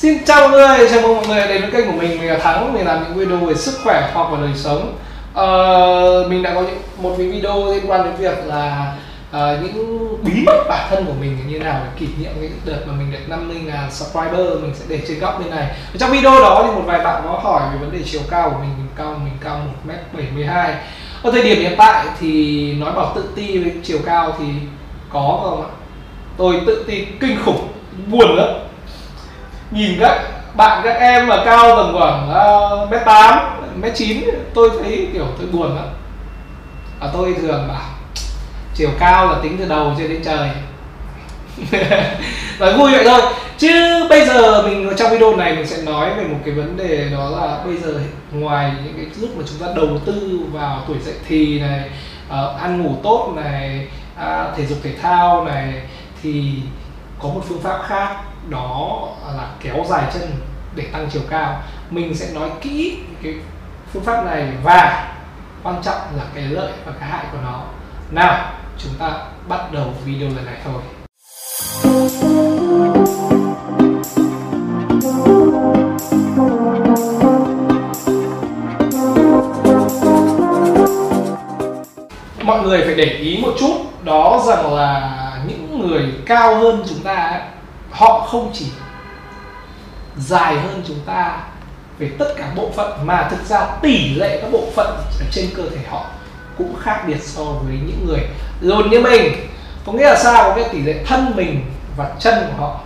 Xin chào mọi người, chào mừng mọi người đến với kênh của mình, mình là Thắng, mình làm những video về sức khỏe, hoặc và đời sống. Ờ, Mình đã có những, một cái video liên quan đến việc là uh, những bí mật bản thân của mình như thế nào để kỷ niệm cái đợt mà mình được 50.000 subscriber mình sẽ để trên góc bên này. Trong video đó thì một vài bạn có hỏi về vấn đề chiều cao của mình, mình cao mình cao 1m72 Ở thời điểm hiện tại thì nói bảo tự ti với chiều cao thì có không ạ? Tôi tự ti kinh khủng, buồn lắm nhìn các bạn các em mà cao tầm khoảng uh, mét tám mét chín tôi thấy kiểu tôi buồn lắm. Và tôi thường bảo chiều cao là tính từ đầu cho đến trời. Nói vui vậy thôi. Chứ bây giờ mình trong video này mình sẽ nói về một cái vấn đề đó là bây giờ ngoài những cái lúc mà chúng ta đầu tư vào tuổi dậy thì này uh, ăn ngủ tốt này uh, thể dục thể thao này thì có một phương pháp khác đó là kéo dài chân để tăng chiều cao. Mình sẽ nói kỹ cái phương pháp này và quan trọng là cái lợi và cái hại của nó. Nào, chúng ta bắt đầu video lần này thôi. Mọi người phải để ý một chút, đó rằng là những người cao hơn chúng ta họ không chỉ dài hơn chúng ta về tất cả bộ phận, mà thực ra tỷ lệ các bộ phận ở trên cơ thể họ cũng khác biệt so với những người lùn như mình. Có nghĩa là sao? Có cái tỷ lệ thân mình và chân của họ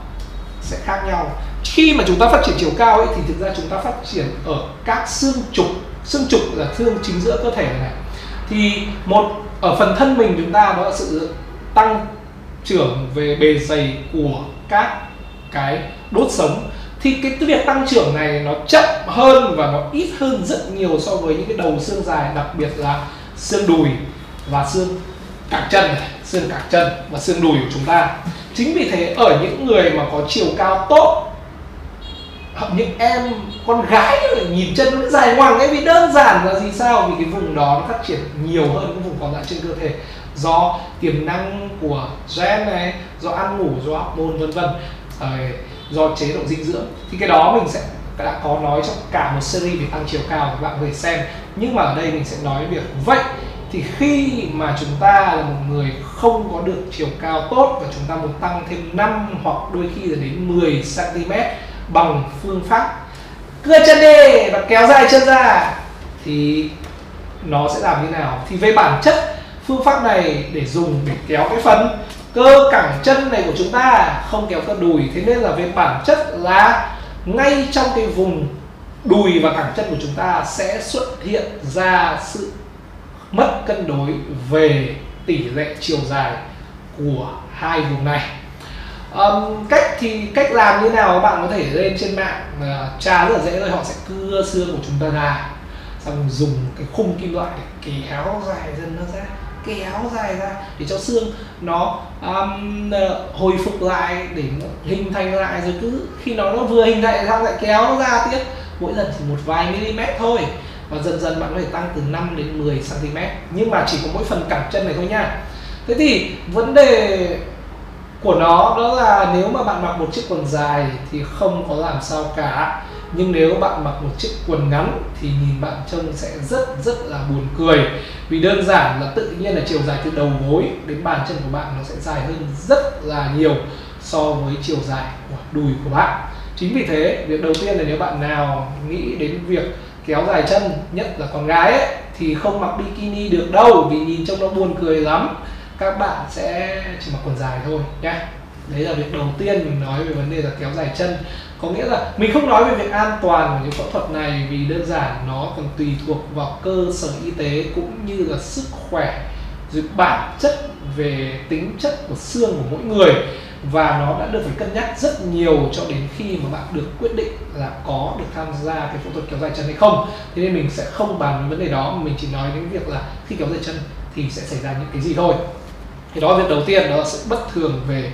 sẽ khác nhau. Khi mà chúng ta phát triển chiều cao ấy, thì thực ra chúng ta phát triển ở các xương trục. Xương trục là xương chính giữa cơ thể này. Thì một, ở phần thân mình chúng ta đó là sự tăng trưởng về bề dày của các cái đốt sống thì cái việc tăng trưởng này nó chậm hơn và nó ít hơn rất nhiều so với những cái đầu xương dài đặc biệt là xương đùi và xương cẳng chân này, xương cẳng chân và xương đùi của chúng ta. Chính vì thế ở những người mà có chiều cao tốt hoặc những em con gái nhìn chân nó dài ngoằng ấy vì đơn giản là gì sao? Vì cái vùng đó nó phát triển nhiều hơn cái vùng còn lại trên cơ thể do tiềm năng của gen này, do ăn ngủ, do hormone, vân vân ờ, do chế độ dinh dưỡng. Thì cái đó mình sẽ đã có nói trong cả một series về tăng chiều cao các bạn có thể xem. Nhưng mà ở đây mình sẽ nói việc vậy thì khi mà chúng ta là một người không có được chiều cao tốt và chúng ta muốn tăng thêm 5 hoặc đôi khi là đến 10 cm bằng phương pháp cưa chân đi và kéo dài chân ra, thì nó sẽ làm như nào? Thì về bản chất phương pháp này để dùng để kéo cái phần cơ cẳng chân này của chúng ta không kéo cơ đùi. Thế nên là về bản chất là ngay trong cái vùng đùi và cẳng chân của chúng ta sẽ xuất hiện ra sự mất cân đối về tỷ lệ chiều dài của hai vùng này. Um, cách thì cách làm như nào các bạn có thể lên trên mạng uh, tra rất là dễ thôi họ sẽ cưa xương của chúng ta ra xong dùng cái khung kim loại để kéo dài dần nó ra kéo dài ra để cho xương nó um, ờ, hồi phục lại để nó hình thành lại rồi cứ khi nó nó vừa hình thành ra lại kéo ra tiếp. Mỗi lần chỉ một vài mm thôi và dần dần bạn có thể tăng từ 5 đến 10 cm. Nhưng mà chỉ có mỗi phần cẳng chân này thôi nha. Thế thì vấn đề của nó đó là nếu mà bạn mặc một chiếc quần dài thì không có làm sao cả nhưng nếu bạn mặc một chiếc quần ngắn thì nhìn bạn trông sẽ rất rất là buồn cười. Vì đơn giản là tự nhiên là chiều dài từ đầu gối đến bàn chân của bạn nó sẽ dài hơn rất là nhiều so với chiều dài của đùi của bạn. Chính vì thế việc đầu tiên là nếu bạn nào nghĩ đến việc kéo dài chân nhất là con gái ấy, thì không mặc bikini được đâu vì nhìn trông nó buồn cười lắm. Các bạn sẽ chỉ mặc quần dài thôi nhé đấy là việc đầu tiên mình nói về vấn đề là kéo dài chân có nghĩa là mình không nói về việc an toàn của những phẫu thuật này vì đơn giản nó còn tùy thuộc vào cơ sở y tế cũng như là sức khỏe, rồi bản chất về tính chất của xương của mỗi người. Và nó đã được phải cân nhắc rất nhiều cho đến khi mà bạn được quyết định là có được tham gia cái phẫu thuật kéo dài chân hay không. Thế nên mình sẽ không bàn về vấn đề đó mà mình chỉ nói đến việc là khi kéo dài chân thì sẽ xảy ra những cái gì thôi. Thì đó việc đầu tiên đó là sự bất thường về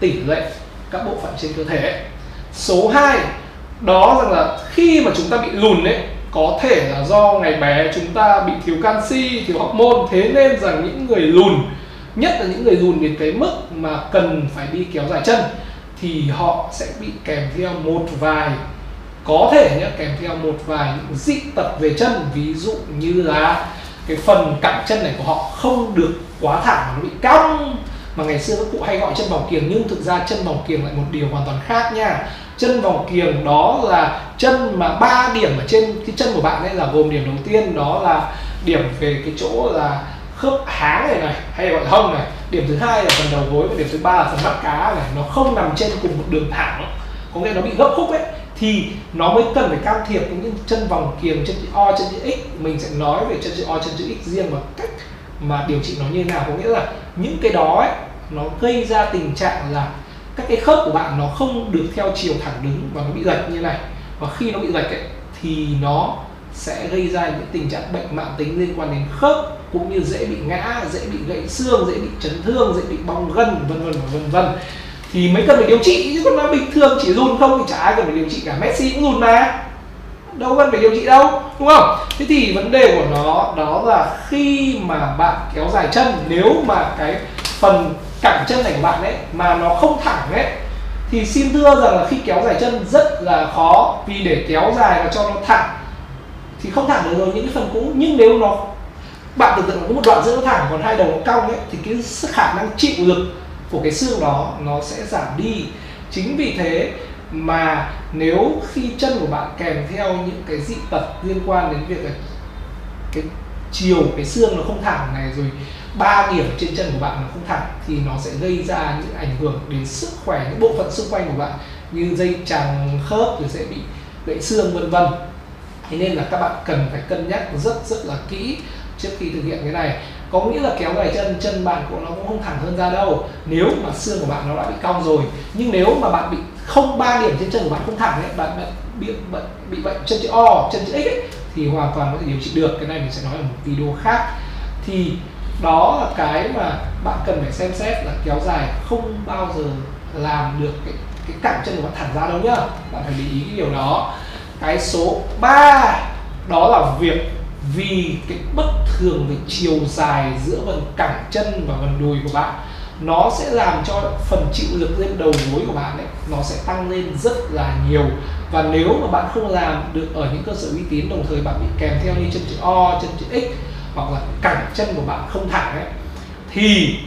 tỷ lệ các bộ phận trên cơ thể số 2 đó rằng là khi mà chúng ta bị lùn ấy, có thể là do ngày bé chúng ta bị thiếu canxi, thiếu hormone. Thế nên rằng những người lùn, nhất là những người lùn đến cái mức mà cần phải đi kéo dài chân, thì họ sẽ bị kèm theo một vài, có thể nhé kèm theo một vài những dị tật về chân. Ví dụ như là cái phần cẳng chân này của họ không được quá thẳng mà nó bị cong mà ngày xưa các cụ hay gọi chân vòng kiềng nhưng thực ra chân vòng kiềng lại một điều hoàn toàn khác nha. Chân vòng kiềng đó là chân mà ba điểm ở trên cái chân của bạn ấy là gồm điểm đầu tiên đó là điểm về cái chỗ là khớp háng này này hay gọi là hông này. Điểm thứ hai là phần đầu gối và điểm thứ ba là phần mắt cá này. Nó không nằm trên cùng một đường thẳng. Có nghĩa nó bị gấp khúc ấy. Thì nó mới cần phải can thiệp những chân vòng kiềng chân chữ O chân chữ X. Mình sẽ nói về chân chữ O chân chữ X riêng và cách mà điều trị nó như thế nào. Có nghĩa là những cái đó ấy, nó gây ra tình trạng là các cái khớp của bạn nó không được theo chiều thẳng đứng và nó bị lệch như này. Và khi nó bị lệch ấy, thì nó sẽ gây ra những tình trạng bệnh mạng tính liên quan đến khớp cũng như dễ bị ngã dễ bị gãy xương dễ bị chấn thương dễ bị bong gân vân vân vân vân. Thì mới cần phải điều trị chứ còn nó bình thường chỉ run không thì chả ai cần phải điều trị cả. Messi cũng run mà. Đâu cần phải điều trị đâu đúng không? Thế thì vấn đề của nó đó là khi mà bạn kéo dài chân nếu mà cái phần cẳng chân này của bạn ấy mà nó không thẳng ấy, thì xin thưa rằng là khi kéo dài chân rất là khó vì để kéo dài và cho nó thẳng thì không thẳng được rồi, những cái phần cũ. Nhưng nếu nó, bạn tưởng tượng có một đoạn giữa nó thẳng còn hai đầu nó cong ấy, thì cái sức khả năng chịu lực của cái xương đó nó sẽ giảm đi. Chính vì thế mà nếu khi chân của bạn kèm theo những cái dị tật liên quan đến việc là cái chiều cái xương nó không thẳng này rồi ba điểm trên chân của bạn nó không thẳng thì nó sẽ gây ra những ảnh hưởng đến sức khỏe những bộ phận xung quanh của bạn như dây chằng khớp rồi sẽ bị gãy xương vân vân. Thế nên là các bạn cần phải cân nhắc rất rất là kỹ trước khi thực hiện cái này. Có nghĩa là kéo dài chân chân bạn cũng nó cũng không thẳng hơn ra đâu. Nếu mà xương của bạn nó đã bị cong rồi nhưng nếu mà bạn bị không ba điểm trên chân của bạn không thẳng ấy bạn bị bị bệnh bị bệnh chân chữ O chân chữ X ấy, thì hoàn toàn có thể điều trị được. Cái này mình sẽ nói ở một video khác. Thì đó là cái mà bạn cần phải xem xét là kéo dài không bao giờ làm được cái cái cẳng chân của bạn thẳng ra đâu nhá. Bạn phải để ý cái điều đó. Cái số 3 đó là việc vì cái bất thường về chiều dài giữa phần cẳng chân và phần đùi của bạn nó sẽ làm cho phần chịu lực lên đầu gối của bạn ấy nó sẽ tăng lên rất là nhiều. Và nếu mà bạn không làm được ở những cơ sở uy tín đồng thời bạn bị kèm theo như chân chữ O, chân chữ X hoặc là cẳng chân của bạn không thẳng ấy thì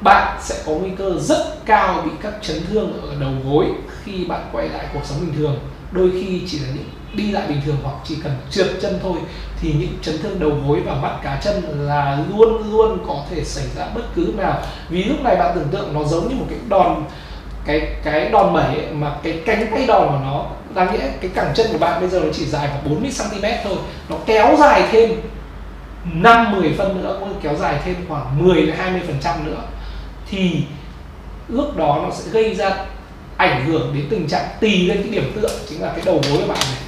bạn sẽ có nguy cơ rất cao bị các chấn thương ở đầu gối khi bạn quay lại cuộc sống bình thường đôi khi chỉ là những đi lại bình thường hoặc chỉ cần trượt chân thôi thì những chấn thương đầu gối và mắt cá chân là luôn luôn có thể xảy ra bất cứ lúc nào. Vì lúc này bạn tưởng tượng nó giống như một cái đòn cái cái đòn bẩy ấy, mà cái cánh tay đòn của nó đáng nghĩa cái cẳng chân của bạn bây giờ nó chỉ dài khoảng 40 cm thôi nó kéo dài thêm 5 10 phân nữa cũng kéo dài thêm khoảng 10 đến 20 phần trăm nữa thì lúc đó nó sẽ gây ra ảnh hưởng đến tình trạng tì lên cái điểm tựa chính là cái đầu gối của bạn này.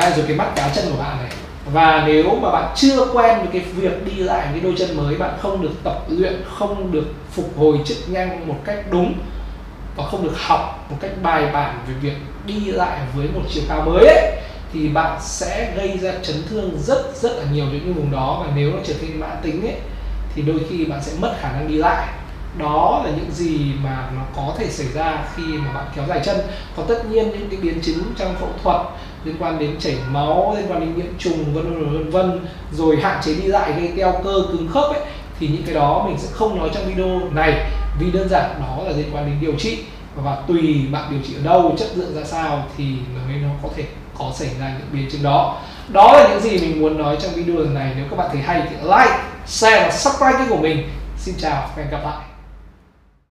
À, rồi cái mắt cá chân của bạn này. Và nếu mà bạn chưa quen với cái việc đi lại cái đôi chân mới bạn không được tập luyện không được phục hồi chức năng một cách đúng và không được học một cách bài bản về việc đi lại với một chiều cao mới ấy thì bạn sẽ gây ra chấn thương rất rất là nhiều những cái vùng đó. Và nếu nó trở thành mãn tính ấy thì đôi khi bạn sẽ mất khả năng đi lại đó là những gì mà nó có thể xảy ra khi mà bạn kéo dài chân. Còn tất nhiên những cái biến chứng trong phẫu thuật liên quan đến chảy máu, liên quan đến nhiễm trùng, vân vân vân vân, rồi hạn chế đi lại gây teo cơ, cứng khớp ấy, thì những cái đó mình sẽ không nói trong video này. Vì đơn giản đó là liên quan đến điều trị. Và tùy bạn điều trị ở đâu, chất lượng ra sao thì mới nó có thể có xảy ra những biến chứng đó. Đó là những gì mình muốn nói trong video lần này. Nếu các bạn thấy hay thì like, share và subscribe kênh của mình. Xin chào và hẹn gặp lại.